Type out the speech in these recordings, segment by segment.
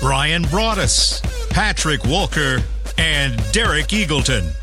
Brian Broaddus, Patrick Walker, and Derek Eagleton.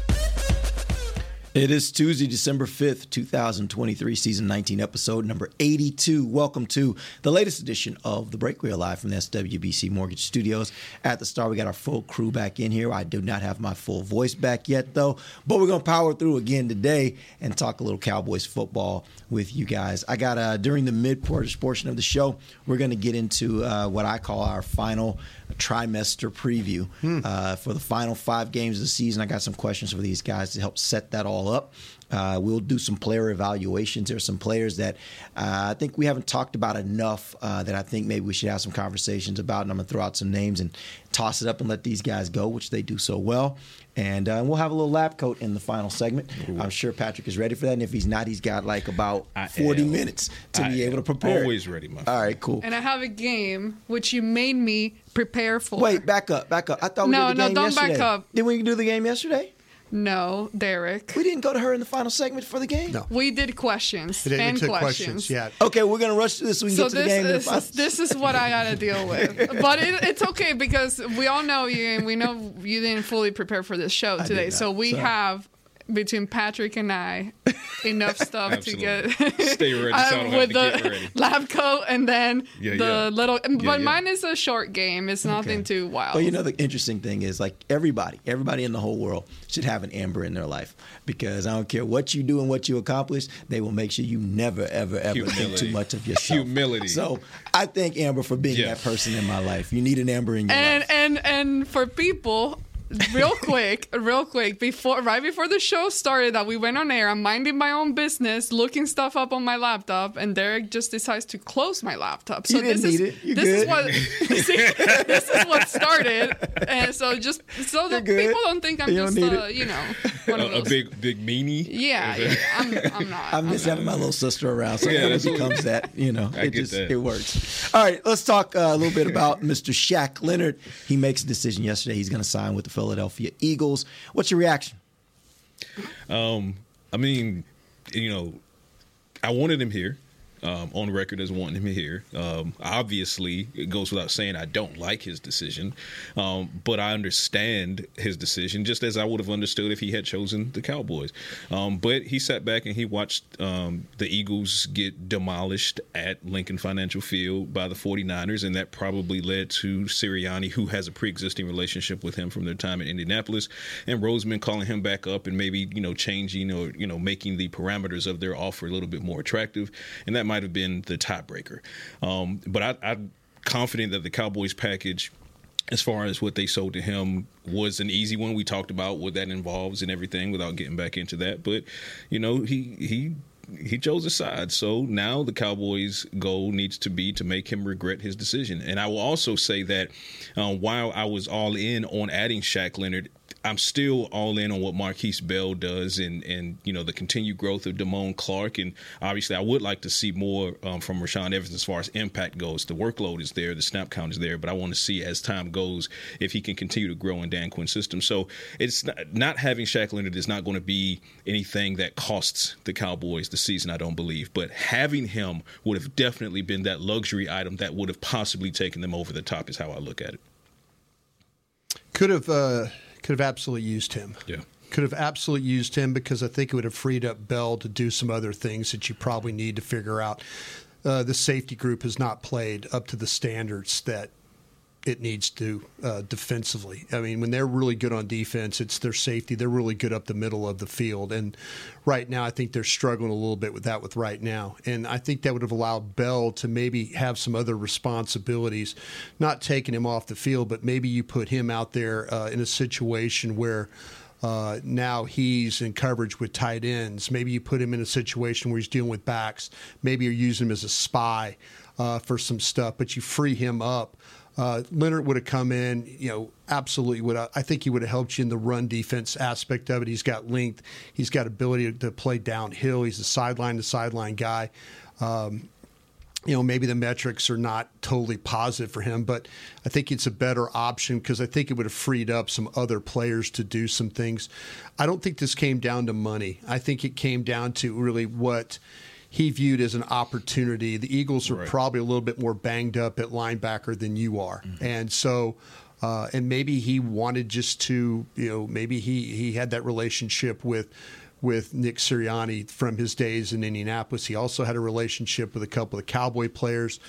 It is Tuesday, December 5th, 2023, season 19, episode number 82. Welcome to the latest edition of The Break. We are live from the SWBC Mortgage Studios. At the start, we got our full crew back in here. I do not have my full voice back yet, though, but we're going to power through again today and talk a little Cowboys football with you guys. I got, uh, during the mid portion of the show, we're going to get into uh, what I call our final trimester preview uh, for the final five games of the season. I got some questions for these guys to help set that all up. Uh, we'll do some player evaluations. There's some players that uh, I think we haven't talked about enough uh, that I think maybe we should have some conversations about. And I'm going to throw out some names and toss it up and let these guys go, which they do so well. And uh, we'll have a little lab coat in the final segment. I'm sure Patrick is ready for that. And if he's not, he's got like about I 40 am. minutes to I be able to prepare. Always ready, my All right, cool. And I have a game which you made me prepare for. Wait, back up, back up. I thought we No, did the no, game don't back yesterday. up. Did we do the game yesterday? No, Derek. We didn't go to her in the final segment for the game. No. We did questions We did- we and took questions. questions. Yeah. Okay, we're gonna rush through this so we can So get to the game. in the is this is what I gotta deal with, but it, it's okay because we all know you and we know you didn't fully prepare for this show did today. not. So we Sorry. have between Patrick and I enough stuff to get Stay ready so I don't have with the get ready. lab coat and then Yeah, the yeah. little. But yeah. mine is a short game. It's nothing too wild. But you know the interesting thing is like everybody, everybody in the whole world should have an Ambar in their life because I don't care what you do and what you accomplish, they will make sure you never, ever, ever think too much of yourself. Humility. So I thank Ambar for being Yeah. that person in my life. You need an Ambar in your and life. and and for people real quick real quick before right before the show started that we went on air i'm minding my own business looking stuff up on my laptop and derek just decides to close my laptop so You didn't this is need it. You this good. is what see, this is what started and so just so that people don't think i'm You don't just uh, you know one of A, a big, big meanie. yeah, yeah I'm, I'm not I I'm miss having my little sister around, so Yeah, it becomes that. You know, I it get just that. it works. All right, let's talk uh, a little bit about Mr. Shaq Leonard. He makes a decision yesterday. He's going to sign with the Philadelphia Eagles. What's your reaction? Um, I mean, you know, I wanted him here. Um, on record as wanting him here. Um, obviously, it goes without saying I don't like his decision, um, but I understand his decision just as I would have understood if he had chosen the Cowboys. Um, but he sat back and he watched um, the Eagles get demolished at Lincoln Financial Field by the 49ers, and that probably led to Sirianni, who has a pre-existing relationship with him from their time in Indianapolis, and Roseman calling him back up and maybe you know changing or you know making the parameters of their offer a little bit more attractive, and that might have been the tiebreaker. Um, but I, I'm confident that the Cowboys package as far as what they sold to him was an easy one. We talked about what that involves and everything without getting back into that. But you know, he he he chose a side. So now the Cowboys' goal needs to be to make him regret his decision. And I will also say that uh, while I was all in on adding Shaq Leonard. I'm still all in on what Markquese Bell does, and and you know the continued growth of Damone Clark, and obviously I would like to see more um, from Rashaan Evans as far as impact goes. The workload is there, the snap count is there, but I want to see as time goes if he can continue to grow in Dan Quinn's system. So it's not, not having Shaq Leonard is not going to be anything that costs the Cowboys the season. I don't believe, but having him would have definitely been that luxury item that would have possibly taken them over the top. Is how I look at it. Could have uh, could have absolutely used him. Yeah. Could have absolutely used him because I think it would have freed up Bell to do some other things that you probably need to figure out. Uh, the safety group has not played up to the standards that it needs to uh, defensively. I mean, when they're really good on defense, it's their safety. They're really good up the middle of the field. And right now, I think they're struggling a little bit with that with right now. And I think that would have allowed Bell to maybe have some other responsibilities, not taking him off the field, but maybe you put him out there uh, in a situation where. Uh, now he's in coverage with tight ends. Maybe you put him in a situation where he's dealing with backs. Maybe you're using him as a spy uh, for some stuff, but you free him up Uh, Leonard would have come in, you know, absolutely would. I think he would have helped you in the run defense aspect of it. He's got length, he's got ability to play downhill. He's a sideline to sideline guy. Um, you know, maybe the metrics are not totally positive for him, but I think it's a better option because I think it would have freed up some other players to do some things. I don't think this came down to money. I think it came down to really what he viewed as an opportunity. The Eagles are Right. probably a little bit more banged up at linebacker than you are, and so. Uh, and maybe he wanted just to, you know, maybe he, he had that relationship with with Nick Sirianni from his days in Indianapolis. He also had a relationship with a couple of the Cowboy players.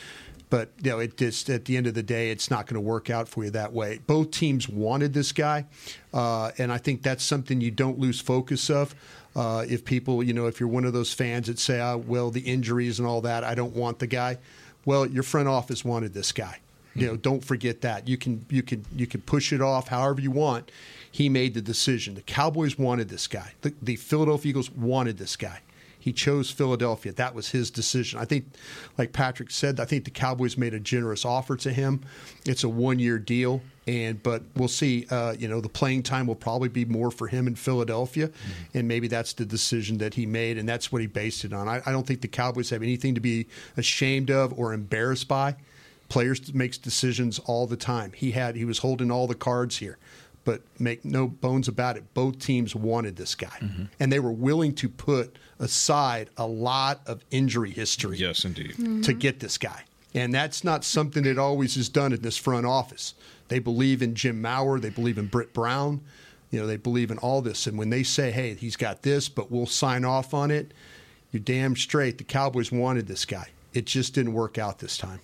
But you know, it just at the end of the day, it's not going to work out for you that way. Both teams wanted this guy, uh, and I think that's something you don't lose focus of. Uh, if people, you know, if you're one of those fans that say, oh, "Well, the injuries and all that, I don't want the guy," well, your front office wanted this guy. You know, don't forget that. You can you can you can push it off however you want. He made the decision. The Cowboys wanted this guy. The, the Philadelphia Eagles wanted this guy. He chose Philadelphia. That was his decision. I think, like Patrick said, I think the Cowboys made a generous offer to him. It's a one-year deal, and but we'll see. Uh, you know, the playing time will probably be more for him in Philadelphia, and maybe that's the decision that he made, and that's what he based it on. I, I don't think the Cowboys have anything to be ashamed of or embarrassed by. Players makes decisions all the time. He had he was holding all the cards here, but make no bones about it. Both teams wanted this guy, mm-hmm. and they were willing to put aside a lot of injury history Yes, indeed. Mm-hmm. to get this guy. And that's not something that always is done in this front office. They believe in Jim Maurer, they believe in Britt Brown, you know, they believe in all this. And when they say, hey, he's got this, but we'll sign off on it, you're damn straight. The Cowboys wanted this guy. It just didn't work out this time.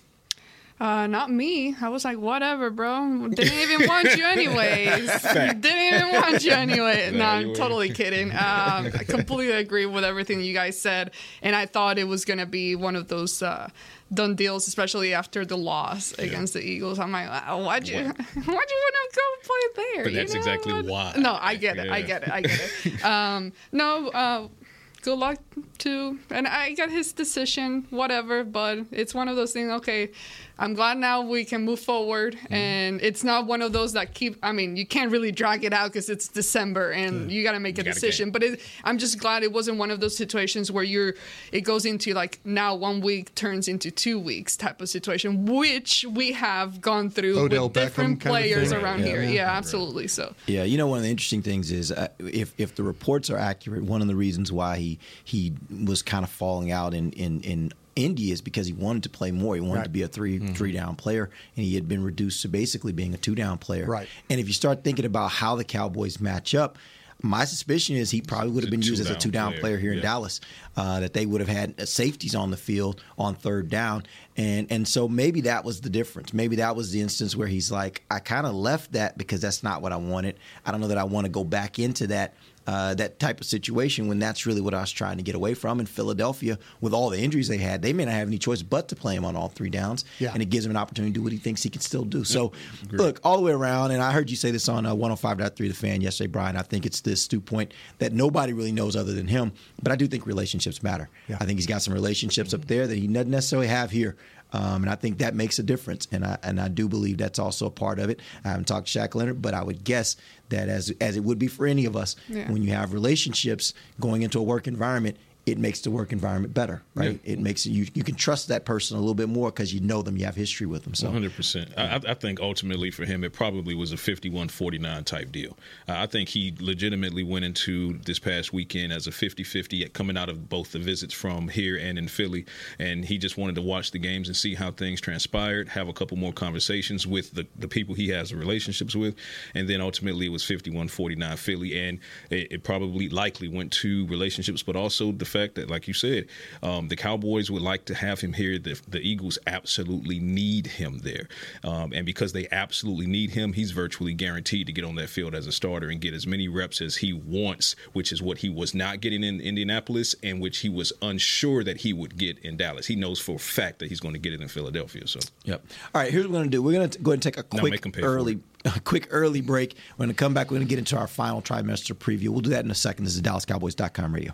Uh, not me. I was like, whatever, bro. Didn't even want you anyways. Didn't even want you anyway. No, you I'm totally kidding. Um, I completely agree with everything you guys said, and I thought it was gonna be one of those uh, done deals, especially after the loss against the Eagles. I'm like, "Wow, why'd you, why'd you want to go play there? But You that's know exactly what? why. No, I get it. I get it. I get it. um, no. Uh, good luck to and i got his decision whatever but it's one of those things okay i'm glad now we can move forward Mm-hmm. and it's not one of those that keep i mean you can't really drag it out because it's december and you got to make a You gotta decision game. but it, i'm just glad it wasn't one of those situations where you're it goes into like now one week turns into two weeks type of situation which we have gone through Odell with Beckham different kind of players thing? around Yeah. here Yeah. yeah, absolutely so Yeah, you know one of the interesting things is uh, if if the reports are accurate, one of the reasons why he he was kind of falling out in in in Indy is because he wanted to play more. He wanted Right. to be a 3 three down player, and he had been reduced to basically being a two down player. Right. And if you start thinking about how the Cowboys match up. My suspicion is he probably would have been used as a two-down two-down player, player here in. Dallas. Uh, that they would have had uh, safeties on the field on third down, and and so maybe that was the difference. Maybe that was the instance where he's like, I kind of left that because that's not what I wanted. I don't know that I want to go back into that uh, that type of situation when that's really what I was trying to get away from. In Philadelphia, with all the injuries they had, they may not have any choice but to play him on all three downs, Yeah. and it gives him an opportunity to do what he thinks he can still do. So, look, all the way around, and I heard you say this on uh, 105.3 The Fan yesterday, Brian. I think it's this Stu point that nobody really knows other than him, but I do think relationships matter. Yeah. I think he's got some relationships up there that he doesn't necessarily have here. Um, and I think that makes a difference, and I and I do believe that's also a part of it. I haven't talked to Shaq Leonard, but I would guess that as as it would be for any of us, Yeah. when you have relationships going into a work environment, it makes the work environment better, right? It makes you you can trust that person a little bit more because you know them, you have history with them. So One hundred percent. I, I think ultimately for him, it probably was a 51-49 type deal. Uh, I think he legitimately went into this past weekend as a 50-50 coming out of both the visits from here and in Philly, and he just wanted to watch the games and see how things transpired, have a couple more conversations with the, the people he has relationships with, and then ultimately it was 51-49 Philly, and it, it probably likely went to relationships, but also the fact that, like you said, um, the Cowboys would like to have him here. The, the Eagles absolutely need him there. Um, and because they absolutely need him, he's virtually guaranteed to get on that field as a starter and get as many reps as he wants, which is what he was not getting in Indianapolis and which he was unsure that he would get in Dallas. He knows for a fact that he's going to get it in Philadelphia. So, Yep. All right, here's what we're going to do. We're going to go ahead and take a quick make 'em pay for early a quick early break. We're going to come back. We're going to get into our final trimester preview. We'll do that in a second. This is DallasCowboys.com radio.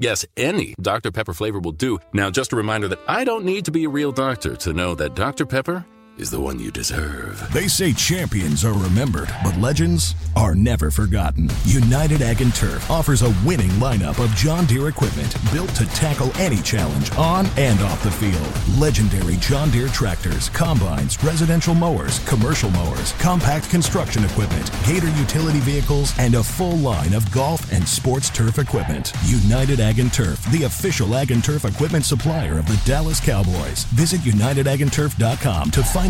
Yes, any Dr. Pepper flavor will do. Now, just a reminder that I don't need to be a real doctor to know that Dr. Pepper is the one you deserve. They say champions are remembered, but legends are never forgotten. United Ag and Turf offers a winning lineup of John Deere equipment built to tackle any challenge on and off the field. Legendary John Deere tractors, combines, residential mowers, commercial mowers, compact construction equipment, Gator utility vehicles, and a full line of golf and sports turf equipment. United Ag and Turf, the official Ag and Turf equipment supplier of the Dallas Cowboys. Visit UnitedAgAndTurf.com to find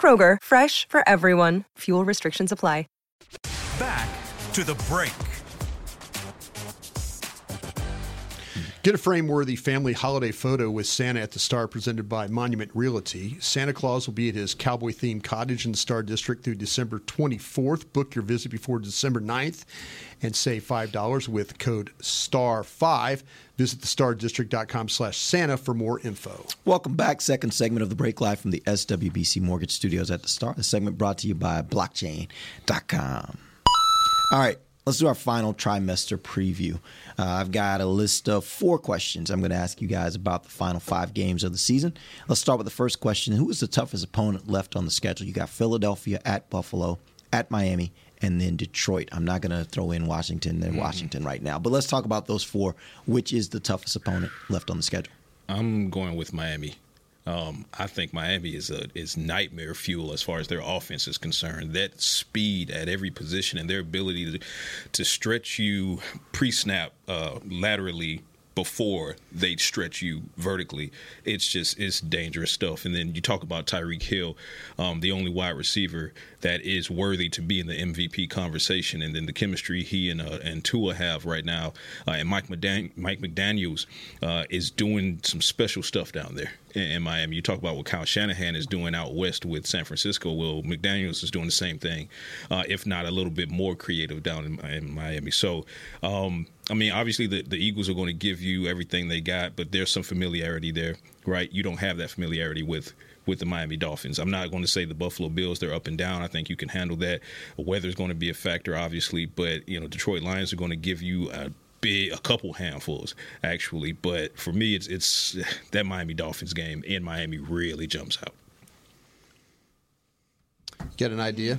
Kroger, fresh for everyone. Fuel restrictions apply. Back to the break. Get a frame worthy family holiday photo with Santa at the Star presented by Monument Realty. Santa Claus will be at his cowboy themed cottage in the Star District through December 24th. Book your visit before December 9th and save $5 with code STAR5. Visit thestardistrict.com slash Santa for more info. Welcome back. Second segment of the break live from the SWBC Mortgage Studios at the Star. The segment brought to you by blockchain.com. All right. Let's do our final trimester preview. Uh, I've got a list of four questions I'm going to ask you guys about the final five games of the season. Let's start with the first question Who is the toughest opponent left on the schedule? You got Philadelphia at Buffalo, at Miami, and then Detroit. I'm not going to throw in Washington and Washington right now, but let's talk about those four. Which is the toughest opponent left on the schedule? I'm going with Miami. Um, I think Miami is a is nightmare fuel as far as their offense is concerned. That speed at every position and their ability to to stretch you pre snap uh, laterally before they stretch you vertically. It's just it's dangerous stuff. And then you talk about Tyreek Hill, um, the only wide receiver that is worthy to be in the MVP conversation. And then the chemistry he and uh, and Tua have right now, uh, and Mike McDan- Mike McDaniel's uh, is doing some special stuff down there in, Miami. You talk about what Kyle Shanahan is doing out west with San Francisco. Well, McDaniel's is doing the same thing, uh, if not a little bit more creative down in, in Miami. So. Um, I mean, obviously the, the Eagles are going to give you everything they got, but there's some familiarity there, right? You don't have that familiarity with with the Miami Dolphins. I'm not going to say the Buffalo Bills they're up and down. I think you can handle that. Weather's going to be a factor, obviously, but you know Detroit Lions are going to give you a big a couple handfuls actually. But for me, it's it's that Miami Dolphins game in Miami really jumps out. Get an idea?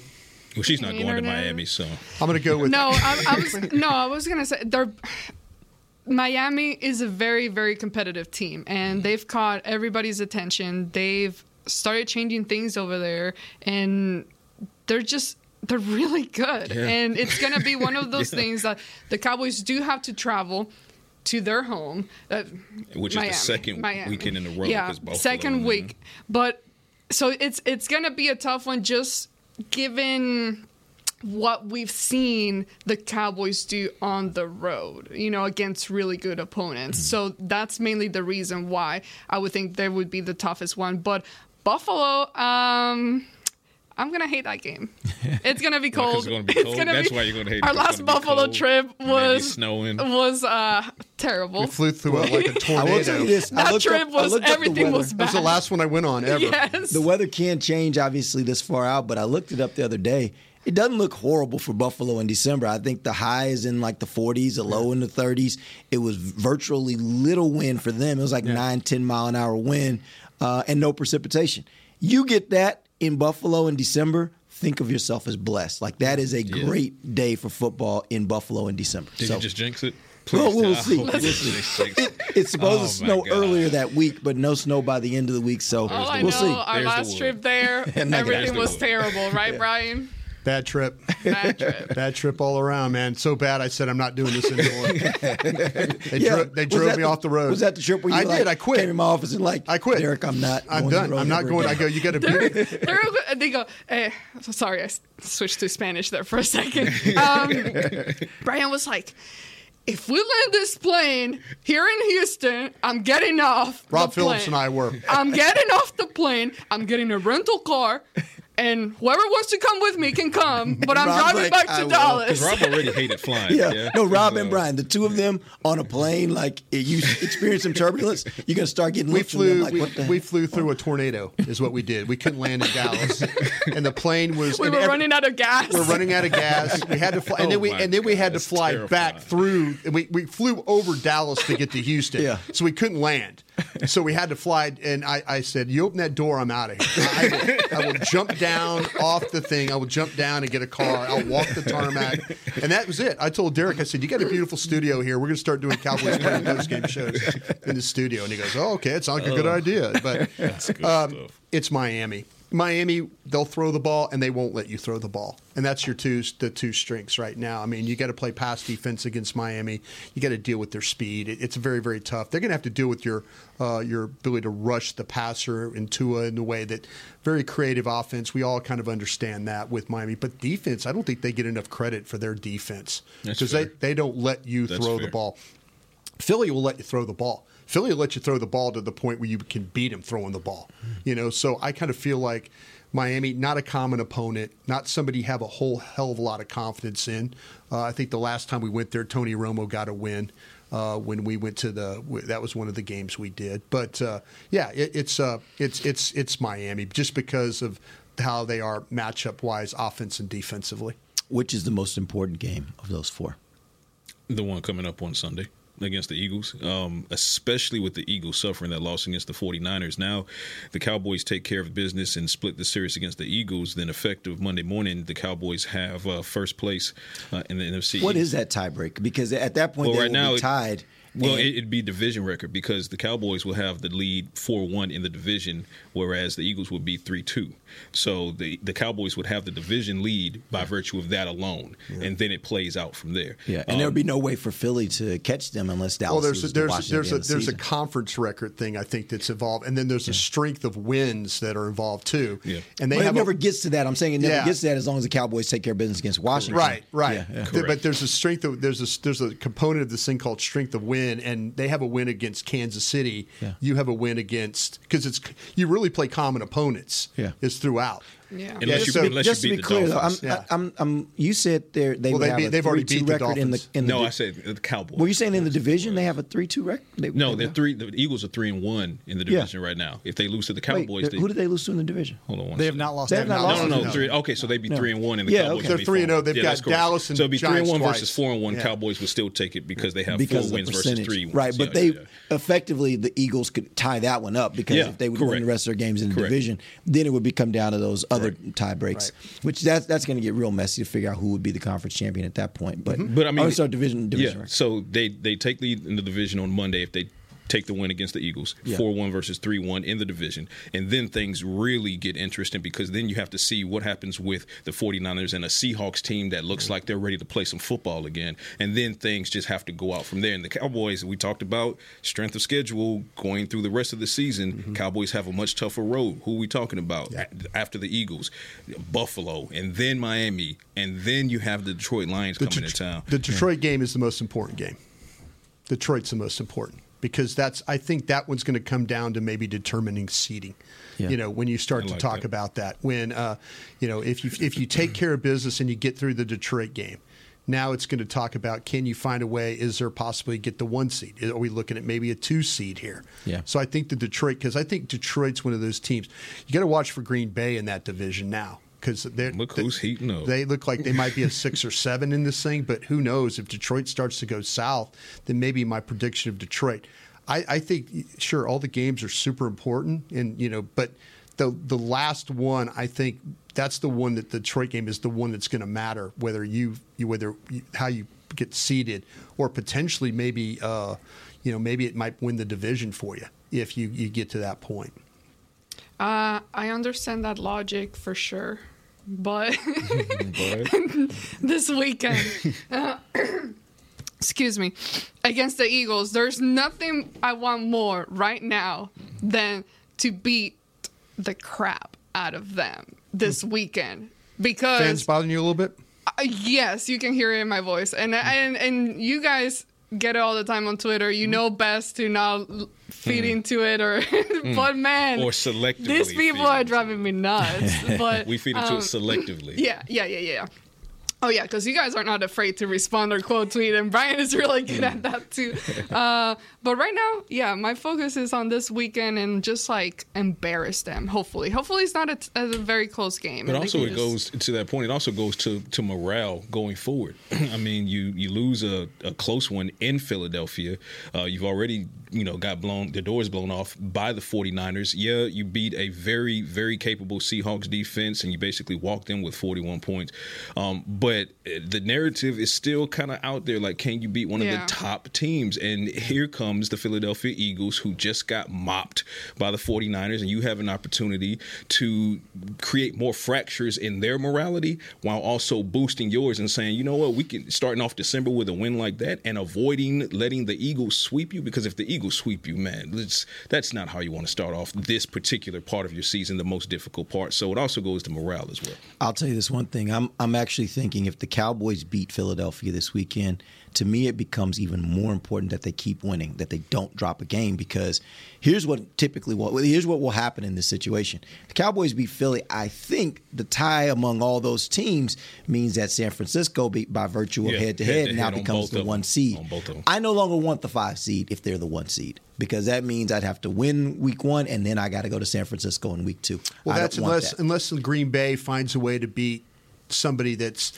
Well, she's not going to Miami, so I'm going to go with no, I, I was no, I was gonna say they're. Miami is a very, very competitive team, and they've caught everybody's attention. They've started changing things over there, and they're just they're really good. Yeah. And it's gonna be one of those Yeah. things that the Cowboys do have to travel to their home, uh, Which is the second Miami. weekend in a row, Yeah, 'cause Buffalo second and- week. But so it's it's gonna be a tough one, just given what we've seen the Cowboys do on the road, you know, against really good opponents. So that's mainly the reason why I would think they would be the toughest one. But Buffalo, um, I'm gonna hate that game. It's gonna be cold. it's gonna be cold? gonna That's be- why you're gonna hate it, Our 'cause last Buffalo cold, trip and then be was snowing. was uh, terrible. We flew through it like a tornado. I will tell you this. That looked trip up, was looked the everything weather. was That was the last one I went on ever. Yes. The weather can change, obviously, this far out, but I looked it up the other day. It doesn't look horrible for Buffalo in December. I think the high is in like the 40s, the low in the 30s. It was virtually little wind for them. It was like nine, 10 mile an hour wind uh, and no precipitation. You get that in Buffalo in December, think of yourself as blessed. Like that is a great day for football in Buffalo in December. Did So- you just jinx it? well, Please we'll uh, see. We'll see. it. It's supposed Oh, to snow God. earlier that week, but no snow by the end of the week. So All we'll know, see. our There's last wood. trip there, And everything the was terrible, right, Brian? Bad trip. Bad trip. Bad trip all around, man. So bad, I said I'm not doing this anymore. they Yeah. dro- they drove me the- off the road. Was that the trip where you I like, did. I quit. Came in my office and like, I quit. Derek, I'm not. I'm going done. the road I'm not ever going. I go. You got to They're, be. they're, go, eh, sorry, I switched to Spanish there for a second. Um, Brian was like, if we land this plane here in Houston, I'm getting off. Rob the Phillips plane. and I were. I'm getting off the plane. I'm getting a rental car. And whoever wants to come with me can come, but I'm Rob's driving like, back to will," Dallas. Because Rob already hated flying. Yeah. Yeah. No, Rob So- and uh, Brian, the two of them on a plane, like you experience some turbulence, you're gonna start getting We looks from them flew. like, we, what the we heck? flew through a tornado. Is what we did. We couldn't land in Dallas, and the plane was. we were every- running out of gas. We're running out of gas. We had to fly, and then Oh we and then we God, had to fly terrifying. back through. and We we flew over Dallas to get to Houston. Yeah. So we couldn't land. So we had to fly. And I, I said, "You open that door, I'm out of here. I will, I will jump down off the thing. I will jump down and get a car. I'll walk the tarmac." And that was it. I told Derek, I said, "You got a beautiful studio here. We're going to start doing Cowboys post game shows in the studio." And he goes, "Oh, okay. It sounds like a good idea." But good um, stuff. it's Miami. Miami, they'll throw the ball and they won't let you throw the ball, and that's your two the two strengths right now. I mean, you got to play pass defense against Miami. You got to deal with their speed. It, it's very very tough. They're going to have to deal with your uh, your ability to rush the passer in Tua in the way that very creative offense. We all kind of understand that with Miami, but defense, I don't think they get enough credit for their defense because they they don't let you That's throw the ball. Philly will let you throw the ball. Philly will let you throw the ball to the point where you can beat him throwing the ball. You know, so I kind of feel like Miami, not a common opponent, not somebody you have a whole hell of a lot of confidence in. Uh, I think the last time we went there, Tony Romo got a win. Uh, when we went to the, that was one of the games we did. But uh, yeah, it, it's uh, it's it's it's Miami just because of how they are matchup wise, offense and defensively. Which is the most important game of those four? the one coming up on Sunday against the Eagles, um, especially with the Eagles suffering that loss against the 49ers. Now, the Cowboys take care of business and split the series against the Eagles. Then, effective Monday morning, the Cowboys have uh, first place uh, in the NFC. What is that tiebreak? Because at that point Well, they right now, it- tied. Well, and- it, it'd be division record because the Cowboys will have the lead four one in the division, whereas the Eagles would be three two. So the the Cowboys would have the division lead by virtue of that alone, and then it plays out from there. yeah, and there would be um, no way for Philly to catch them unless Dallas. Well, there's a, loses there's there's at a the end of the there's a conference record thing I think that's involved, and then there's a strength of wins that are involved too. Yeah. and they But have it a- never gets to that. I'm saying it never Yeah. gets to that as long as the Cowboys take care of business against Washington. Right, right. Yeah, yeah. But there's a strength of there's a there's a component of this thing called strength of win, and they have a win against Kansas City. Yeah. You have a win against because it's you really play common opponents. Yeah. is throughout. Yeah. Unless just you- to be, you just to be the clear, though, I'm, Yeah. I'm, I'm, you said they they Well, would they have beat- a they've already 3-2 the record in the in the No, I said the Cowboys. Were you saying in the division they have a three two record? They, No, they- they're three. The Eagles are three and one in the Yeah. division right now. If they lose to the Wait, Cowboys, they're- who did they lose to in the division? Hold on one They have second. not lost. They have not not lost No, no, no. Three, okay, so they'd be No. three and one, in the Yeah, Cowboys okay. They're be 3 and 0. They've got. Dallas and So it'd be three and one versus four and one. Cowboys would still take it because they have because four wins versus three wins. right? But they yeah, yeah. effectively the Eagles could tie that one up because if they would win the rest of their games in the division, then it would become down to those other tie breaks, which that's that's going to get real messy to figure out who would be the conference champion at that point. But mm-hmm. But I mean, oh, so division division. yeah. So they they take lead in the division on Monday. If they take the win against the Eagles, Yeah. 4 1 versus 3 1 in the division. And then things really get interesting because then you have to see what happens with the 49ers and a Seahawks team that looks like they're ready to play some football again. And then things just have to go out from there. And the Cowboys, we talked about strength of schedule going through the rest of the season. Mm-hmm. Cowboys have a much tougher road. Who are we talking about? A- After the Eagles, Buffalo, and then Miami, and then you have the Detroit Lions The coming Det- to town. The Detroit game is the most important game. Detroit's the most important because that's. I think that one's going to come down to maybe determining seeding. Yeah. You know, when you start I to like talk that. about that, when uh, you know, if you if you take care of business and you get through the Detroit game. Now it's going to talk about can you find a way? Is there possibly get the one seed? Are we looking at maybe a two seed here? Yeah. So I think the Detroit because I think Detroit's one of those teams you got to watch for Green Bay in that division now because they're Look who's heating up. they look like they might be a six or seven in this thing, but who knows? If Detroit starts to go south, then maybe my prediction of Detroit. I, I think sure all the games are super important, and you know, but the the last one, I think that's the one that the Detroit game is the one that's going to matter whether you, you whether you, how you get seeded or potentially maybe uh, you know maybe it might win the division for you if you you get to that point. Uh, I understand that logic for sure, but this weekend, uh, excuse me, against the Eagles, there's nothing I want more right now than to beat the crap out of them this weekend. Because Fans bothering you a little bit? uh, yes, you can hear it in my voice, and and and you guys get it all the time on Twitter. You know best to not feed Hmm. into it, or but man, Or selectively These people are driving me nuts. But we feed into um, it selectively. Yeah, yeah, yeah, yeah. Oh yeah, because you guys are not afraid to respond or quote tweet, and Brian is really good at that too. Uh, but right now, yeah, my focus is on this weekend and just like embarrass them. Hopefully, hopefully it's not a, a very close game. But and also, it just- goes to that point. It also goes to, to morale going forward. I mean, you you lose a, a close one in Philadelphia. Uh, you've already you know got blown the doors blown off by the 49ers. Yeah, you beat a very very capable Seahawks defense, and you basically walked in with 41 points. Um, but the narrative is still kind of out there. Like, can you beat one of the top teams? And here comes the Philadelphia Eagles, who just got mopped by the 49ers, and you have an opportunity to create more fractures in their morality while also boosting yours and saying, you know what, we can starting off December with a win like that and avoiding letting the Eagles sweep you because if the Eagles sweep you, man, that's not how you want to start off this particular part of your season, the most difficult part. So it also goes to morale as well. I'll tell you this one thing. I'm I'm actually thinking if the Cowboys beat Philadelphia this weekend, to me it becomes even more important that they keep winning, that they don't drop a game because here's what typically what here's what will happen in this situation. The Cowboys beat Philly. I think the tie among all those teams means that San Francisco beat by virtue of Yeah, head to head head-to-head now on becomes the one seed. On both of them. I no longer want the five seed if they're the one seed because that means I'd have to win week one and then I got to go to San Francisco in week two. Well, I don't that's want unless that. unless Green Bay finds a way to beat somebody that's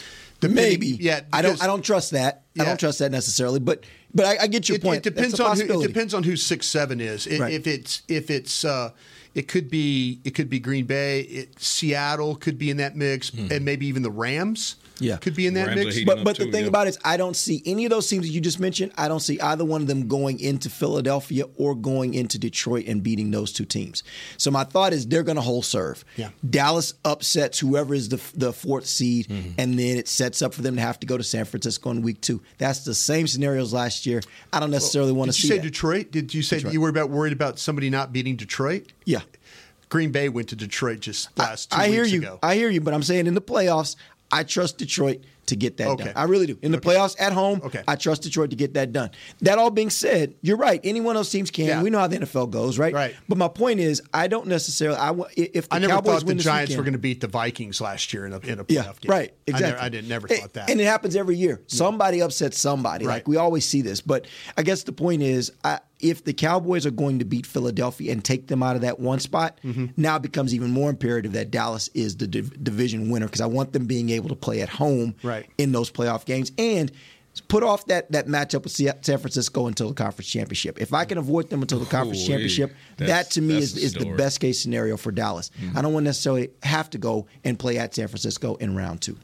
Maybe. Yeah, I don't. I don't trust that. I don't trust that necessarily. But but I, I get your it, point. It depends on who, it depends on who six seven is. I- Right. If it's if it's uh, it could be it could be Green Bay, it, Seattle could be in that mix, and maybe even the Rams. Yeah. could be in that Rams mix. But but the too, thing yeah. about it is, I don't see any of those teams that you just mentioned. I don't see either one of them going into Philadelphia or going into Detroit and beating those two teams. So my thought is they're going to hold serve. Yeah. Dallas upsets whoever is the the fourth seed, Mm-hmm. and then it sets up for them to have to go to San Francisco in week two. That's the same scenarios last year. I don't necessarily want to Did you say that. Detroit? Did you say Detroit. you were about worried about somebody not beating Detroit? Yeah. Green Bay went to Detroit just last two I weeks hear you. ago. I hear you, but I'm saying in the playoffs, I trust Detroit to get that Okay. done. I really do. In the playoffs at home, Okay. I trust Detroit to get that done. That all being said, you're right. Any one of those teams can. Yeah. We know how the NFL goes, right? Right. But my point is, I don't necessarily. I if the I never Cowboys thought the Giants weekend- were going to beat the Vikings last year in a in a playoff yeah, game. right. I Exactly. never, I didn't never thought that. And it happens every year. Somebody upsets somebody. Right. Like we always see this. But I guess the point is, I, if the Cowboys are going to beat Philadelphia and take them out of that one spot, Mm-hmm. now it becomes even more imperative that Dallas is the div- division winner because I want them being able to play at home Right. In those playoff games and. Put off that, that matchup with San Francisco until the conference championship. If I can avoid them until the conference Ooh-wee. championship, that to me is, the is the best case scenario for Dallas. I don't want to necessarily have to go and play at San Francisco in round two.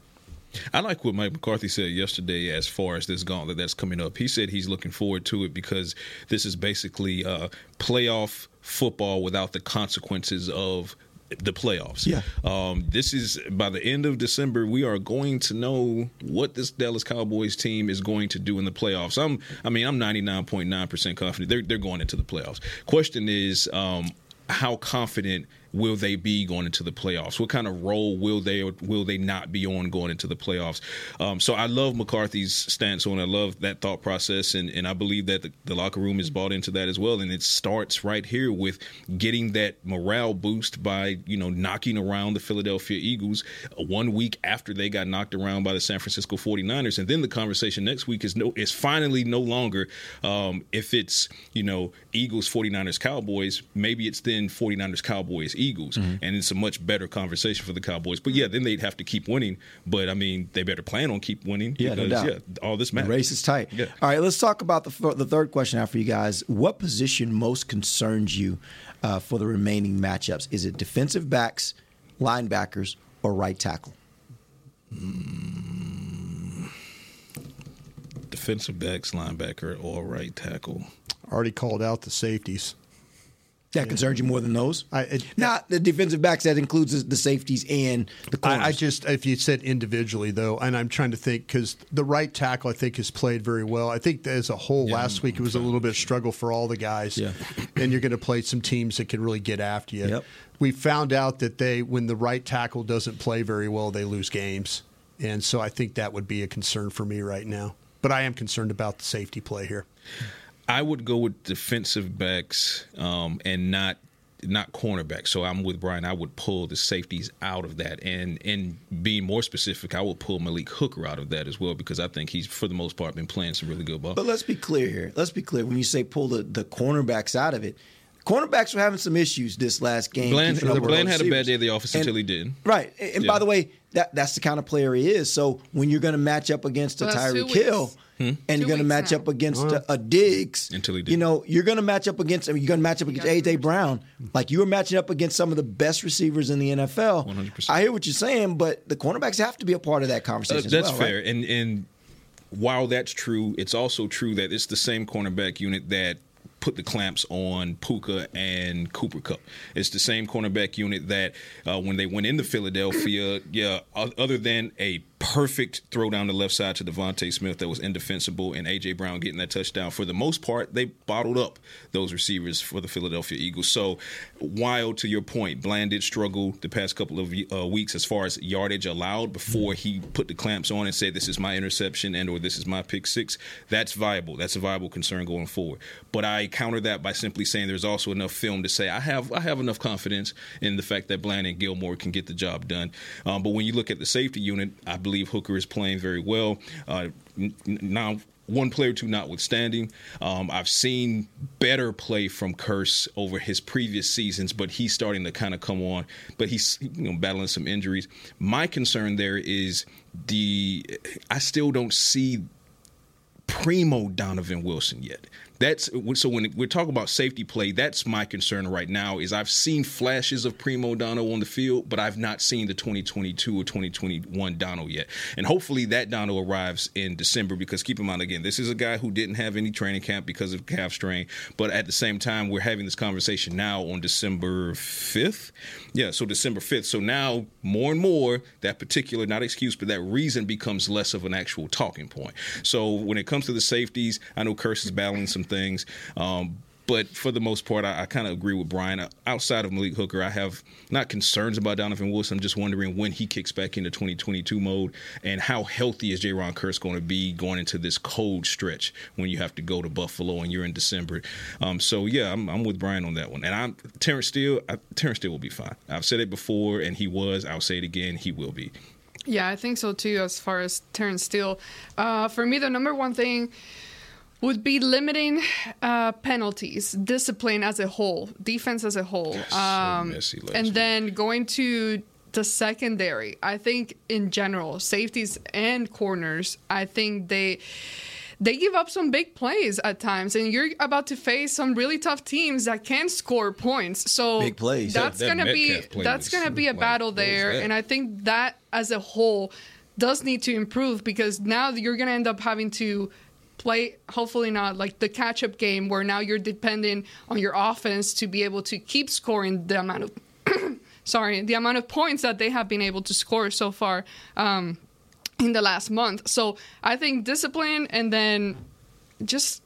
I like what Mike McCarthy said yesterday as far as this gauntlet that's coming up. He said he's looking forward to it because this is basically uh, playoff football without the consequences of the playoffs. Yeah. Um, this is by the end of December, we are going to know what this Dallas Cowboys team is going to do in the playoffs. I'm, I mean, I'm 99.9% confident they're they're going into the playoffs. Question is, um, how confident will they be going into the playoffs? What kind of role will they or will they not be on going into the playoffs? Um, so I love McCarthy's stance on. I love that thought process, and, and I believe that the, the locker room is bought into that as well. And it starts right here with getting that morale boost by you know knocking around the Philadelphia Eagles one week after they got knocked around by the San Francisco 49ers, and then the conversation next week is no is finally no longer um, if it's you know Eagles 49ers Cowboys, maybe it's then 49ers Cowboys Eagles, Mm-hmm. and it's a much better conversation for the Cowboys. But yeah, then they'd have to keep winning. But I mean, they better plan on keep winning. Yeah, no because, doubt. yeah, all this The matters. race is tight. Yeah. All right, let's talk about the the third question now for you guys. What position most concerns you uh, for the remaining matchups? Is it defensive backs, linebackers, or right tackle? Defensive backs, linebacker, or right tackle. Already called out the safeties. That concerns you more than those? I, it, Not the defensive backs. That includes the- safeties and the corners. I, I just, if you said individually though, and I'm trying to think because the right tackle I think has played very well. I think as a whole last week it was a little bit of struggle for all the guys. Yeah. and you're going to play some teams that can really get after you. Yep. We found out that they, when the right tackle doesn't play very well, they lose games, and so I think that would be a concern for me right now. But I am concerned about the safety play here. I would go with defensive backs um, and not not cornerbacks. So I'm with Brian. I would pull the safeties out of that, and and being more specific, I would pull Malik Hooker out of that as well because I think he's for the most part been playing some really good ball. But let's be clear here. Let's be clear. When you say pull the, the cornerbacks out of it, cornerbacks were having some issues this last game. Bland, keeping up with Bland those had a bad day of the office And- until he did. Right. And, and Yeah. by the way, that that's the kind of player he is. So when you're going to match up against a Well, that's two Tyreek Hill. Hmm? and you're going to match now. up against a, a Diggs, Until he did. you know, you're going to match up against. I mean, you're going to match up against AJ Brown. Like you were matching up against some of the best receivers in the NFL. 100%. I hear what you're saying, but the cornerbacks have to be a part of that Uh, conversation. as that's well, fair. Right? And and while that's true, it's also true that it's the same cornerback unit that put the clamps on Puka and Cooper Kupp. It's the same cornerback unit that uh, when they went into Philadelphia, yeah, other than a perfect throw down the left side to DeVonta Smith that was indefensible and AJ Brown getting that touchdown, for the most part, they bottled up those receivers for the Philadelphia Eagles. So, while to your point, Bland did struggle the past couple of uh, weeks as far as yardage allowed before he put the clamps on and said, "This is my interception and or this is my pick six. That's viable. That's a viable concern going forward. But I counter that by simply saying there's also enough film to say I have I have enough confidence in the fact that Bland and Gilmore can get the job done. Um, but when you look at the safety unit, I believe Hooker is playing very well. Uh, now one player two notwithstanding. Um, I've seen better play from Kearse over his previous seasons, but he's starting to kind of come on. But he's you know battling some injuries. My concern there is the I still don't see primo Donovan Wilson yet. That's so when we're talking about safety play, that's my concern right now. Is I've seen flashes of primo Dono on the field, but I've not seen the 2022 or 2021 Dono yet. And hopefully that Dono arrives in December because keep in mind again, this is a guy who didn't have any training camp because of calf strain. But at the same time, we're having this conversation now on December 5th. Yeah, so December 5th. So now more and more that particular not excuse, but that reason becomes less of an actual talking point. So when it comes the safeties, I know Kearse is battling some things. Um, but for the most part, I, I kind of agree with Brian. Outside of Malik Hooker, I have not concerns about Donovan Wilson. I'm just wondering when he kicks back into 2022 mode and how healthy is Jayron Kearse going to be going into this cold stretch when you have to go to Buffalo and you're in December. Um, so yeah, I'm, I'm with Brian on that one. And I'm Terrence Steele. I, Terrence Steele will be fine. I've said it before, and he was. I'll say it again. He will be. Yeah, I think so too. As far as Terrence Steele, uh, for me, the number one thing would be limiting uh, penalties, discipline as a whole, defense as a whole, um, messy and then going to the secondary. I think in general, safeties and corners. I think they. They give up some big plays at times, and you're about to face some really tough teams that can score points. So Big plays. That's That- that gonna be Metcalf play that's gonna be a like, battle there, and I think that as a whole, does need to improve because now you're going to end up having to play hopefully not like the catch up game where now you're dependent on your offense to be able to keep scoring the amount of sorry the amount of points that they have been able to score so far um, in the last month so i think discipline and then just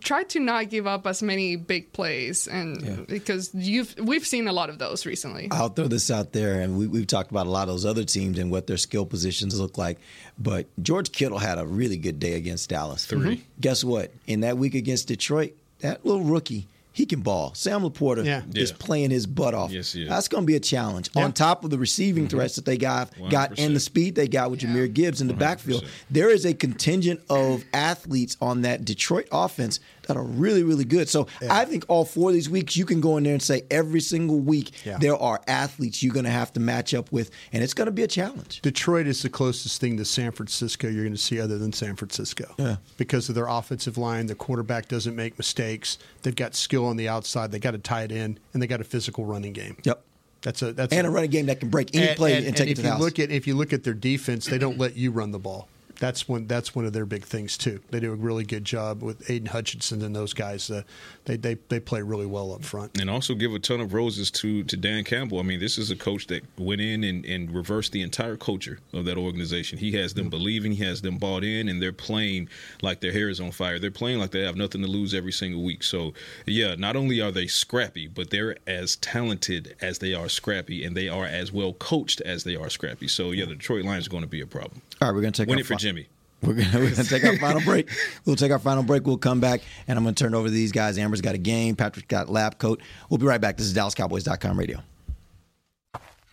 try to not give up as many big plays and because you've we've seen a lot of those recently I'll throw this out there, and we, we've talked about a lot of those other teams and what their skill positions look like. But George Kittle had a really good day against Dallas. 3 Mhm. Guess what? In that week against Detroit, that little rookie, he can ball. Sam LaPorta Yeah. is Yeah. playing his butt off. Yes, he is. That's going to be a challenge. On top of the receiving threats that they got, got and the speed they got with Jahmyr Gibbs in the backfield, there is a contingent of athletes on that Detroit offense that are really, really good. So I think all four of these weeks, you can go in there and say every single week Yeah. there are athletes you're going to have to match up with, and it's going to be a challenge. Detroit is the closest thing to San Francisco you're going to see other than San Francisco. Yeah. Because of their offensive line, the quarterback doesn't make mistakes. They've got skill on the outside. They got a tight end, and they got a physical running game. Yep. That's a that's and a running game that can break any and, play and- and, take and it if to the you house. look at if you look at their defense, they don't let you run the ball. That's one. That's one of their big things too. They do a really good job with Aidan Hutchinson and those guys. Uh, they they they play really well up front. And also give a ton of roses to to Dan Campbell. I mean, this is a coach that went in and, and reversed the entire culture of that organization. He has them believing, he has them bought in, and they're playing like their hair is on fire. They're playing like they have nothing to lose every single week. So, yeah, not only are they scrappy, but they're as talented as they are scrappy, and they are as well coached as they are scrappy. So, yeah, the Detroit Lions are going to be a problem. All right, we're going to take Win our it for fi- Jimmy. We're gonna, we're gonna take our final break. We'll take our final break. We'll come back, and I'm gonna turn it over to these guys. Ambar's got a game. Patrik's got lab coat. We'll be right back. This is DallasCowboys.com radio.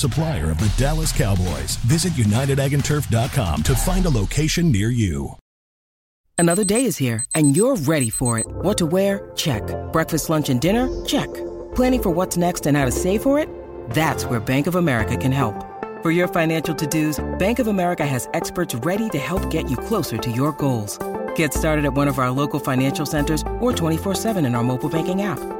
supplier of the Dallas Cowboys. Visit UnitedAgAndTurf.com to find a location near you. Another day is here, and you're ready for it. What to wear? Check. Breakfast, lunch, and dinner? Check. Planning for what's next and how to save for it? That's where Bank of America can help. For your financial to dos, Bank of America has experts ready to help get you closer to your goals. Get started at one of our local financial centers or 24-7 in our mobile banking app.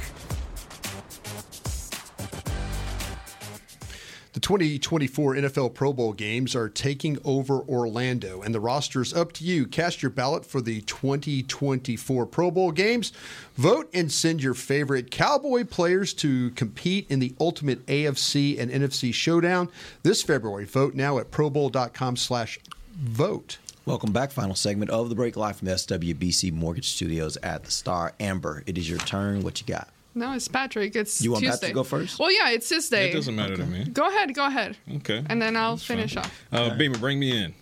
2024 NFL Pro Bowl games are taking over Orlando, and the roster is up to you. Cast your ballot for the 2024 Pro Bowl games. Vote and send your favorite Cowboy players to compete in the ultimate AFC and NFC showdown this February. Vote now at probowl.com slash vote. Welcome back. Final segment of the break live from SWBC Mortgage Studios at the Star. Ambar, it is your turn. What you got? No, it's Patrik. It's You want Pat to Tuesday. go first? Well, yeah, it's his day. It doesn't matter to me. Go ahead, go ahead. Okay. And then I'll finish off. Uh, Beamer, bring me in.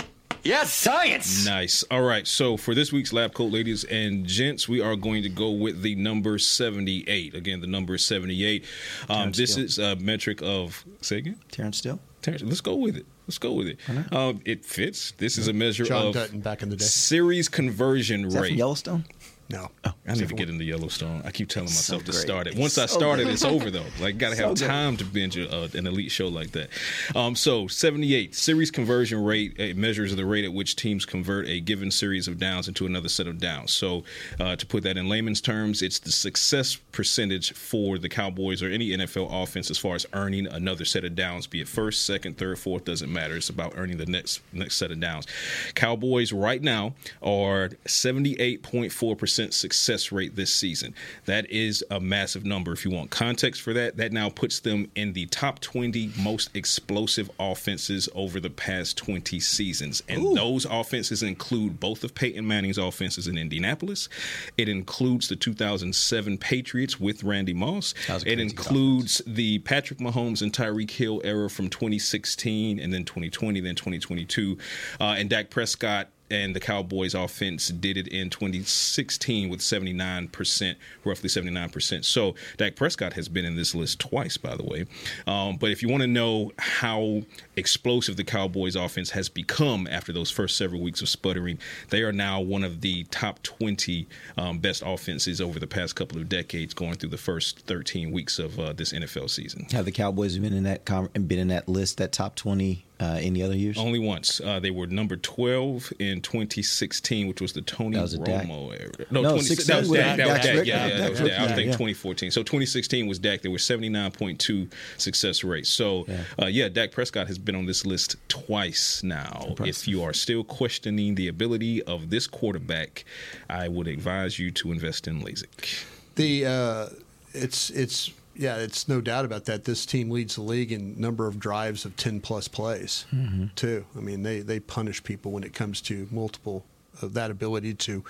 Yes, science. Nice. All right. So for this week's lab coat, ladies and gents, we are going to go with the number 78. Again, the number 78. Um, this Steele. is a metric of, say again? Terence Steele? Terence, let's go with it. Let's go with it. Um, it fits. This is a measure John of Dutton back in the day. series conversion Is that rate. from Yellowstone? No. I need to get into Yellowstone. I keep telling So myself to great. start it. Once I So start it, it's over though. Like, got to have So good. time to binge uh, an elite show like that. Um, so, 78 series conversion rate it measures the rate at which teams convert a given series of downs into another set of downs. So, uh, to put that in layman's terms, it's the success percentage for the Cowboys or any NFL offense as far as earning another set of downs, be it first, second, third, fourth, doesn't matter. It's about earning the next next set of downs. Cowboys right now are 78.4% success rate this season. That is a massive number. If you want context for that, that now puts them in the top 20 most explosive offenses over the past 20 seasons. And those offenses include both of Peyton Manning's offenses in Indianapolis. It includes the 2007 Patriots with Randy Moss. It includes the Patrick Mahomes and Tyreek Hill era from 2016 and then 2020, then 2022. Uh, and Dak Prescott and the Cowboys offense did it in 2016 with 79%, roughly 79%. So Dak Prescott has been in this list twice, by the way. Um, but if you want to know how explosive the Cowboys offense has become after those first several weeks of sputtering, they are now one of the top 20 um, best offenses over the past couple of decades, going through the first 13 weeks of uh, this NFL season. Have the Cowboys been in that com- been in that list, that top twenty, uh, any other years? Only once. Uh, they were number 12 in 2016, which was the Tony That was a Dak? Romo era. No, 20 16 that was was Dak. That was Dak's Dak. Yeah, yeah, that was Dak. I was thinking yeah. 2014. So 2016 was Dak. They were 79.2 success rate. So, uh, yeah, Dak Prescott has been on this list twice now. If you are still questioning the ability of this quarterback, I would advise you to invest in LASIK. The uh, it's it's yeah, it's no doubt about that. This team leads the league in number of drives of ten plus plays Mhm. too. I mean, they they punish people when it comes to multiple of that ability to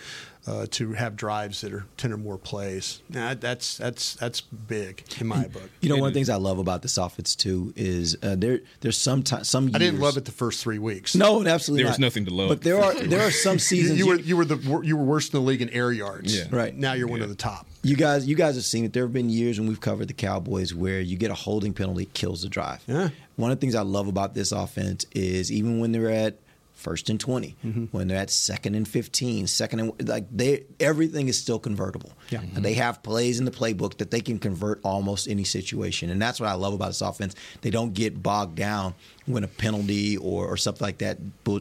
uh, to have drives that are ten or more plays. Now, that's that's that's big in my book. You know, one of the things I love about this offense too is uh, there. There's some time, some. Years, I didn't love it the first three weeks. No, absolutely. There was nothing to love. But there are there are some seasons you were you were the you were worse in the league in air yards. Yeah. Right. now, you're one of the top. You guys, you guys have seen it. There have been years when we've covered the Cowboys where you get a holding penalty kills the drive. Yeah. One of the things I love about this offense is even when they're at first and 20, Mm-hmm. when they're at second and 15, second and like they everything is still convertible. Yeah. And they have plays in the playbook that they can convert almost any situation. And that's what I love about this offense. They don't get bogged down when a penalty or, or something like that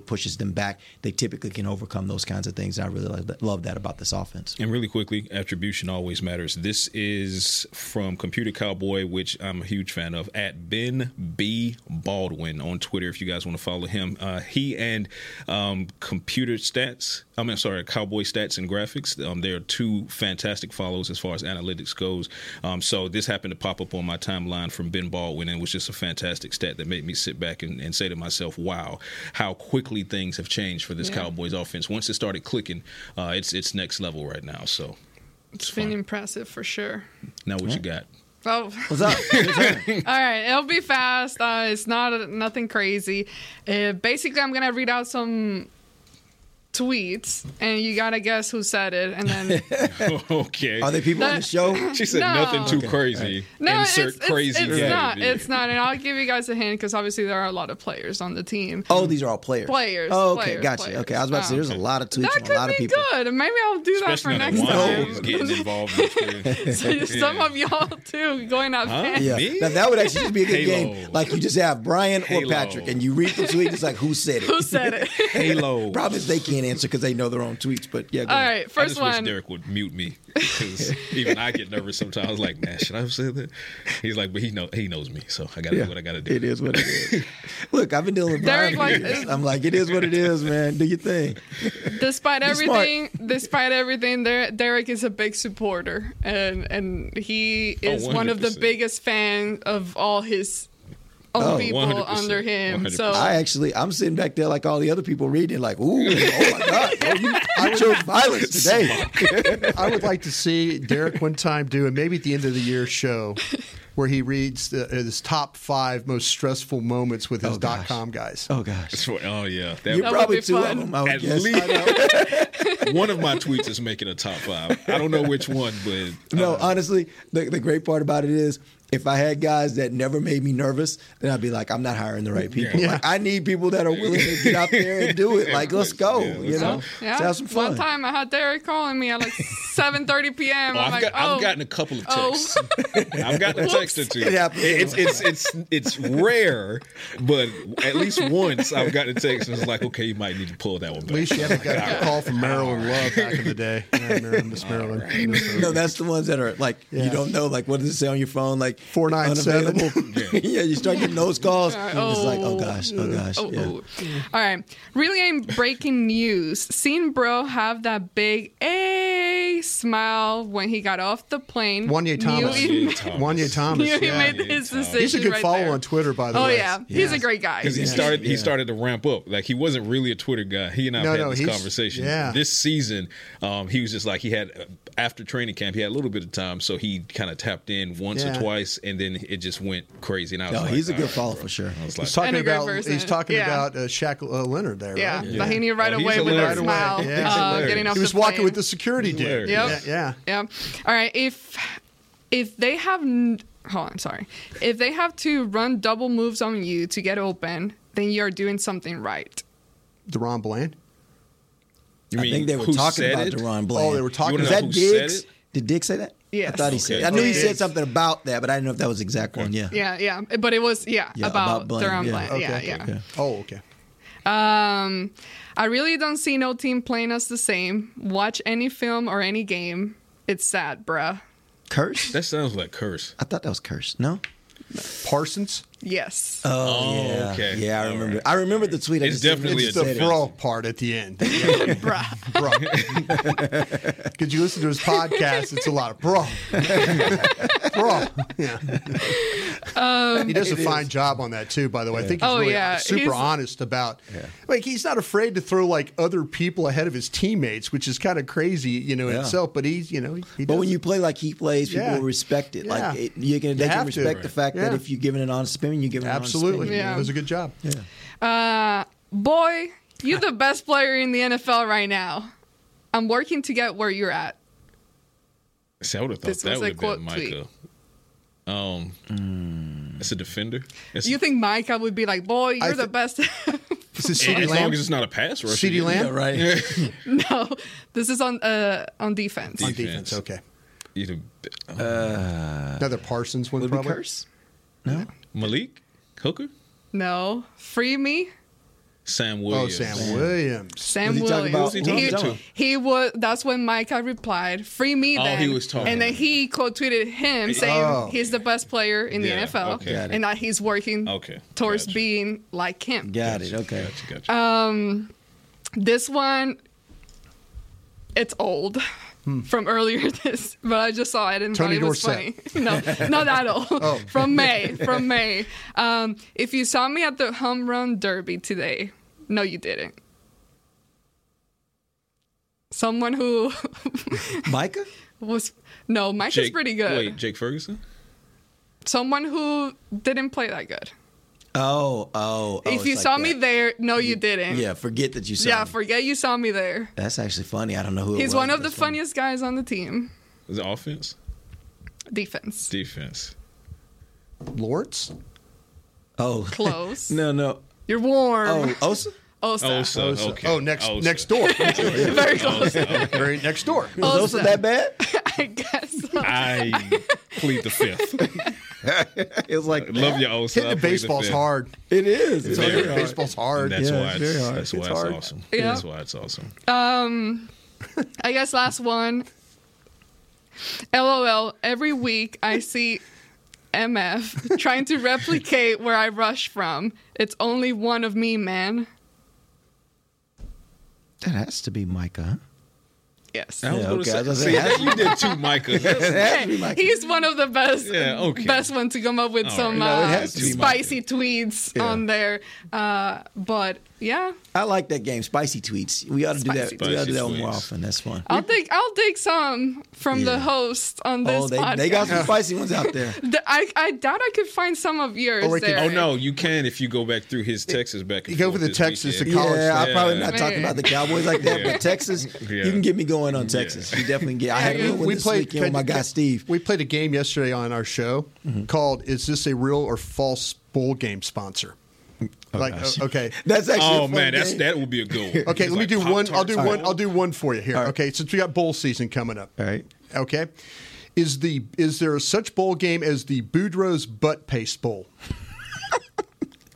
pushes them back. They typically can overcome those kinds of things. And I really love that, about this offense. And really quickly, attribution always matters. This is from Computer Cowboy, which I'm a huge fan of, at Ben B. Baldwin on Twitter. If you guys want to follow him, uh, he and um, Computer Stats, I mean, sorry, Cowboy Stats and Graphics, um, they are two fantastic follows as far as analytics goes. Um, so this happened to pop up on my timeline from Ben Baldwin, and was just a fantastic stat that made me sit back and, and say to myself, "Wow, how quickly things have changed for this Yeah. Cowboys offense. Once it started clicking, uh, it's it's next level right now." So It's been impressive for sure. now what you got? Oh. What's up? All right, it'll be fast. Uh, it's not nothing crazy. Uh, basically, I'm gonna read out some tweets, and you gotta guess who said it, and then okay. Are they people on the show? She said No. nothing too Okay. crazy. no, Insert it's, it's, crazy. it's yeah, not. It's not, and I'll give you guys a hint because obviously there are a lot of players on the team. Oh, these are all players. Players. Oh, okay, players, gotcha. players. Okay, I was about to say there's a lot of tweets That from could a lot of be people. good. Maybe I'll do that for next time. Juan is getting involved in Twitter. So Some of y'all too going out. Huh? fast. Yeah, Me? now that would actually just be a good Halo. game. Like you just have Brian or Patrik, and you read the tweet. It's like who said it? Who said it? Halo. Problem is they can't answer because they know their own tweets. But yeah, go All ahead. right, I first just wish. Derek would mute me because even I get nervous sometimes. I was like, "Man, should I have said that?" He's like, "But he know he knows me, so I got to Yeah, do what I got to do." It is what it is. Look, I've been dealing with Derek, like. I'm like, it is what it is, man. Do your thing. despite Be smart. everything, despite everything, Der- Derek is a big supporter, and and he Oh, is one of the biggest fans of all his of Oh, people 100%, under him. So I actually, I'm sitting back there like all the other people reading, like, ooh, oh my God, oh, you, you chose violence today. I would like to see Derek one time do, and maybe at the end of the year show, where he reads the, uh, his top five most stressful moments with his oh, dot com guys. Oh gosh. Oh yeah, You're would- probably two of them. I would At guess. least one of my tweets is making a top five. I don't know which one, but No, uh, honestly, the, the great part about it is if I had guys that never made me nervous, then I'd be like, I'm not hiring the right people. Yeah. Like, I need people that are willing to get out there and do it. Like, let's go. you know, yeah. let's have some fun. One time I had Derek calling me at like 7:30 p.m. Oh, I'm I've, like, got, oh, I've gotten a couple of oh. texts. I've gotten a text or two. It happens. It's, it's it's it's rare, but at least once I've gotten a text and it's like, okay, you might need to pull that one back. At least you haven't got a call from Marilyn Love back in the day. Yeah, Marilyn, Miss Marilyn. no, that's the ones that are like you don't know. Like, what does it say on your phone? Like Four nine seven. unavailable. yeah, you start getting those calls. Yeah, It's like, oh oh. gosh, oh gosh. Oh, yeah. oh. All right. Really ain't breaking news. Seen bro have that big A smile when he got off the plane. Wanye Knew Thomas. he- Wanye Thomas. Knew he yeah. made his decision He's a good right follow there. on Twitter, by the oh, way. Oh yeah. He's a great guy. Because he started, he started to ramp up. Like he wasn't really a Twitter guy. He and I No, had no, this conversation. yeah. This season, um, he was just like he had uh, after training camp, he had a little bit of time, so he kind of tapped in once or twice, and then it just went crazy. And I was No, like, he's a good all right, follow bro. for sure. I was He's like, talking And a great about person. he's talking about uh, Shaq uh, Leonard there, Yeah, right? that he knew right Oh, away with that hilarious. smile, Yeah. uh, hilarious. getting off He was walking with the security dude. Yep. Yeah, yeah. Yeah. All right. If if they have n- hold on, sorry. If they have to run double moves on you to get open, then you're doing something right. DaRon Bland. You I mean think they were talking about it? DaRon oh, Bland. Oh, they were talking You Was wanna that know who said Diggs? Did Diggs say that? Yes. I thought he Okay. said. I knew he said something about that, but I didn't know if that was the exact one. Yeah. Yeah, yeah. But it was yeah, Yeah, about, about Bland, Durham yeah. Bland. Yeah, Okay. yeah. Okay. Oh, okay. Um, I really don't see no team playing us the same. Watch any film or any game. It's sad, bruh. Kearse? That sounds like Kearse. I thought that was Kearse. No. Parsons. Yes. Oh, Oh, yeah. okay. Yeah, I All remember. right. I remember the tweet. I It's just didn't definitely It's a the say bro part at the end. bruh. bro. Because you listen to his podcast, it's a lot of bro. bro. Yeah. Um, he does a fine is. job on that too, by the way. I think he's Oh, really yeah. super He's- honest about like he's not afraid to throw like other people ahead of his teammates, which is kind of crazy, you know, in Yeah. itself. But he's you know, he, he But does when you play like he plays, people Yeah. will respect it. Yeah. Like it, you can, they You can have to. respect the fact that if you're giving an honest opinion, you're giving an absolutely honest. Yeah. it was a good job. Yeah. Uh, boy, you're the best player in the NFL right now. I'm working to get where you're at. See, I would have thought This that was a would have quote been tweet. Micah. Um, it's a defender. It's, You think Micah would be like, boy, you're I the best? This is as CeeDee long Lamb. as it's not a pass rusher. CeeDee yeah. Lamb? Yeah, right. no, this is on uh on defense. on Defense. defense. Okay. Either Another Parsons one Would we probably. Kearse? No. Malik Hooker, No, free me, Sam Williams. Oh, Williams. Sam Williams. Sam Was he Williams. about- who was he talking to? he was. That's when Micah replied, "Free me." Oh, Then. he was talking. and then he quote tweeted him saying Oh. he's the best player in the NFL, okay. And that he's working Okay, towards gotcha. being like him. Got it. Okay. Gotcha, gotcha. Um, this one, it's old. From earlier this, but I just saw it and. Tony thought it was funny. No, not that old. Oh. From May, from May. Um, if you saw me at the home run derby today, no, you didn't. Someone who Micah? was no, Mike is Jake, pretty good. Wait, Jake Ferguson. Someone who didn't play that good. Oh, oh. oh, if you like saw me there, no, you didn't. Yeah, forget that you saw yeah, me. forget you saw me there. That's actually funny. I don't know who it He's one of the it's funny. funniest guys on the team. Is it offense? Defense. Defense. Lords. Oh. Close. no, no. You're warm. Oh, oh Osa? Osa. Osa. Oh, Okay. oh, next Osa. next door. Very close. Very next door. Was Osa Osa. that bad? I guess. so. I plead the fifth. it was like Love your Osa. Hitting the plead baseball's fifth. hard. It is. It's Very very hard. hard. Baseball's hard. That's Yeah, why it's it's, very hard. that's why It's it's, hard. awesome. Yeah. That's why it's awesome. Um, I guess last one. LOL. Every week I see MF trying to replicate where I rush from. It's only one of me, man. That has to be Micah. Huh? guess. I was Yeah, gonna okay, say- I was gonna say, see, it you did too, Micah. It has to be Micah. He's one of the best, Yeah, okay. best one to come up with All some right. No, uh, has spicy tweets Yeah. on there. Uh, but yeah, I like that game, spicy tweets. We ought to do that. Spicy We ought to do that tweets. more often. That's fun. I'll take I'll take some from the host on this Oh, they, podcast. they got some spicy ones out there. The- I, I doubt I could find some of yours Or we could- there. Oh no, you can if you go back through his Texas back. You go for the this Texas to college Yeah, I'm probably not talking about the Cowboys like that, Yeah. but Texas, Yeah. you can get me going on Texas. You definitely get. I had a Yeah, little one we this played weekend with my guy Steve. We played a game yesterday on our show Mm-hmm. called "Is this a real or false bowl game sponsor?" Like, Oh, gosh. uh, okay, That's actually. Oh man, that's game. that would be a good one. okay. Let me like do one. I'll do one. I'll do one for you here. Right. Okay, since we got bowl season coming up. All right. Okay, is the is there such bowl game as the Boudreaux's butt paste bowl?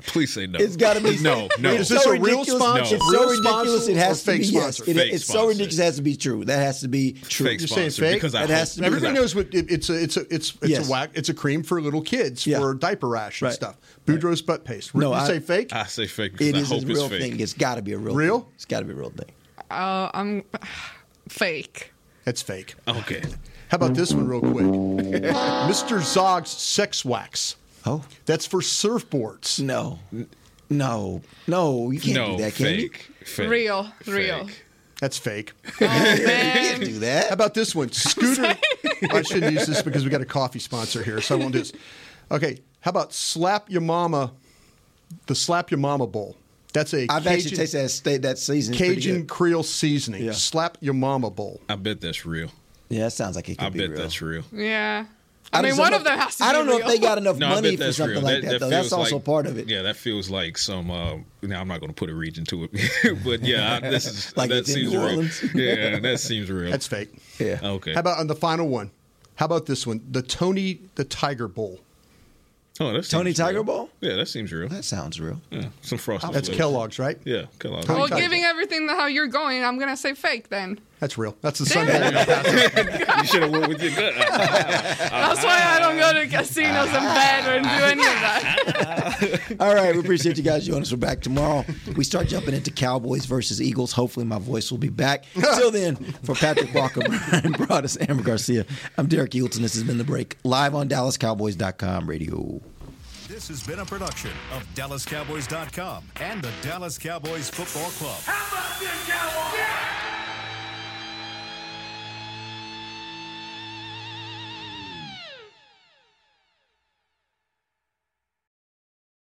Please say no. It's got to be no, no. Is this a real ridiculous- sponsor? It's Real so ridiculous. It has or to be fake yes. sponsor? It- Fake it's so ridiculous. It has to be true. That has to be true. Fake You're saying sponsor, fake? because I It hope- has to be- Everybody knows what it, it's a it's a it's it's Yes. a whack it's a cream for little kids Yeah. for diaper rash and Right. stuff. Boudreaux's butt paste. No, you I- say fake? I say fake because It I is a real it's thing. It's got to be a real. Real? Thing. It's got to be a real thing. Uh, I'm fake. That's fake. Okay. How about this one, real quick? Mr. Zog's sex wax. Oh That's for surfboards. no, no, no! You can't No, do that, can you? fake. Fake. Real, Fake. real. That's fake. You can't do that. How about this one? Scooter. I shouldn't use this because we got a coffee sponsor here, so I won't do this. Okay. How about slap your mama? The slap your mama bowl. That's a I've Cajun, actually tasted that steak that season. Cajun. Creole seasoning. Yeah. Slap your mama bowl. I bet that's real. Yeah, that sounds like it could I be bet real. that's real. Yeah. I, I mean, one of know- them has to I don't know real. if they got enough No, money for something real. like that, that, though. That's feels also like- part of it. Yeah, that feels like some. Uh, now I'm not going to put a region to it, but yeah, I- this is Like that seems real. Yeah, that seems real. That's fake. Yeah. okay. How about on the final one? How about this one? The Tony the Tiger Bowl. oh, that Tony seems Tiger real. Bowl? Yeah, that seems real. That sounds real. Yeah, some frosted. That's Flakes. Kellogg's, right? Yeah, Kellogg's. Tony Well, Tiger. giving everything how you're going, I'm gonna say fake then. That's real. That's the Sunday. one. you should have went with your gut. That's why I don't go to casinos and bed or do any of that. All right, we appreciate you guys joining us. We're back tomorrow. We start jumping into Cowboys versus Eagles. Hopefully, my voice will be back. Until then, for Patrik Walker, Brian Broaddus, Ambar Garcia, I'm Derek Eagleton. This has been The Break, live on DallasCowboys.com radio. This has been a production of DallasCowboys.com and the Dallas Cowboys Football Club. How about this, Cowboys?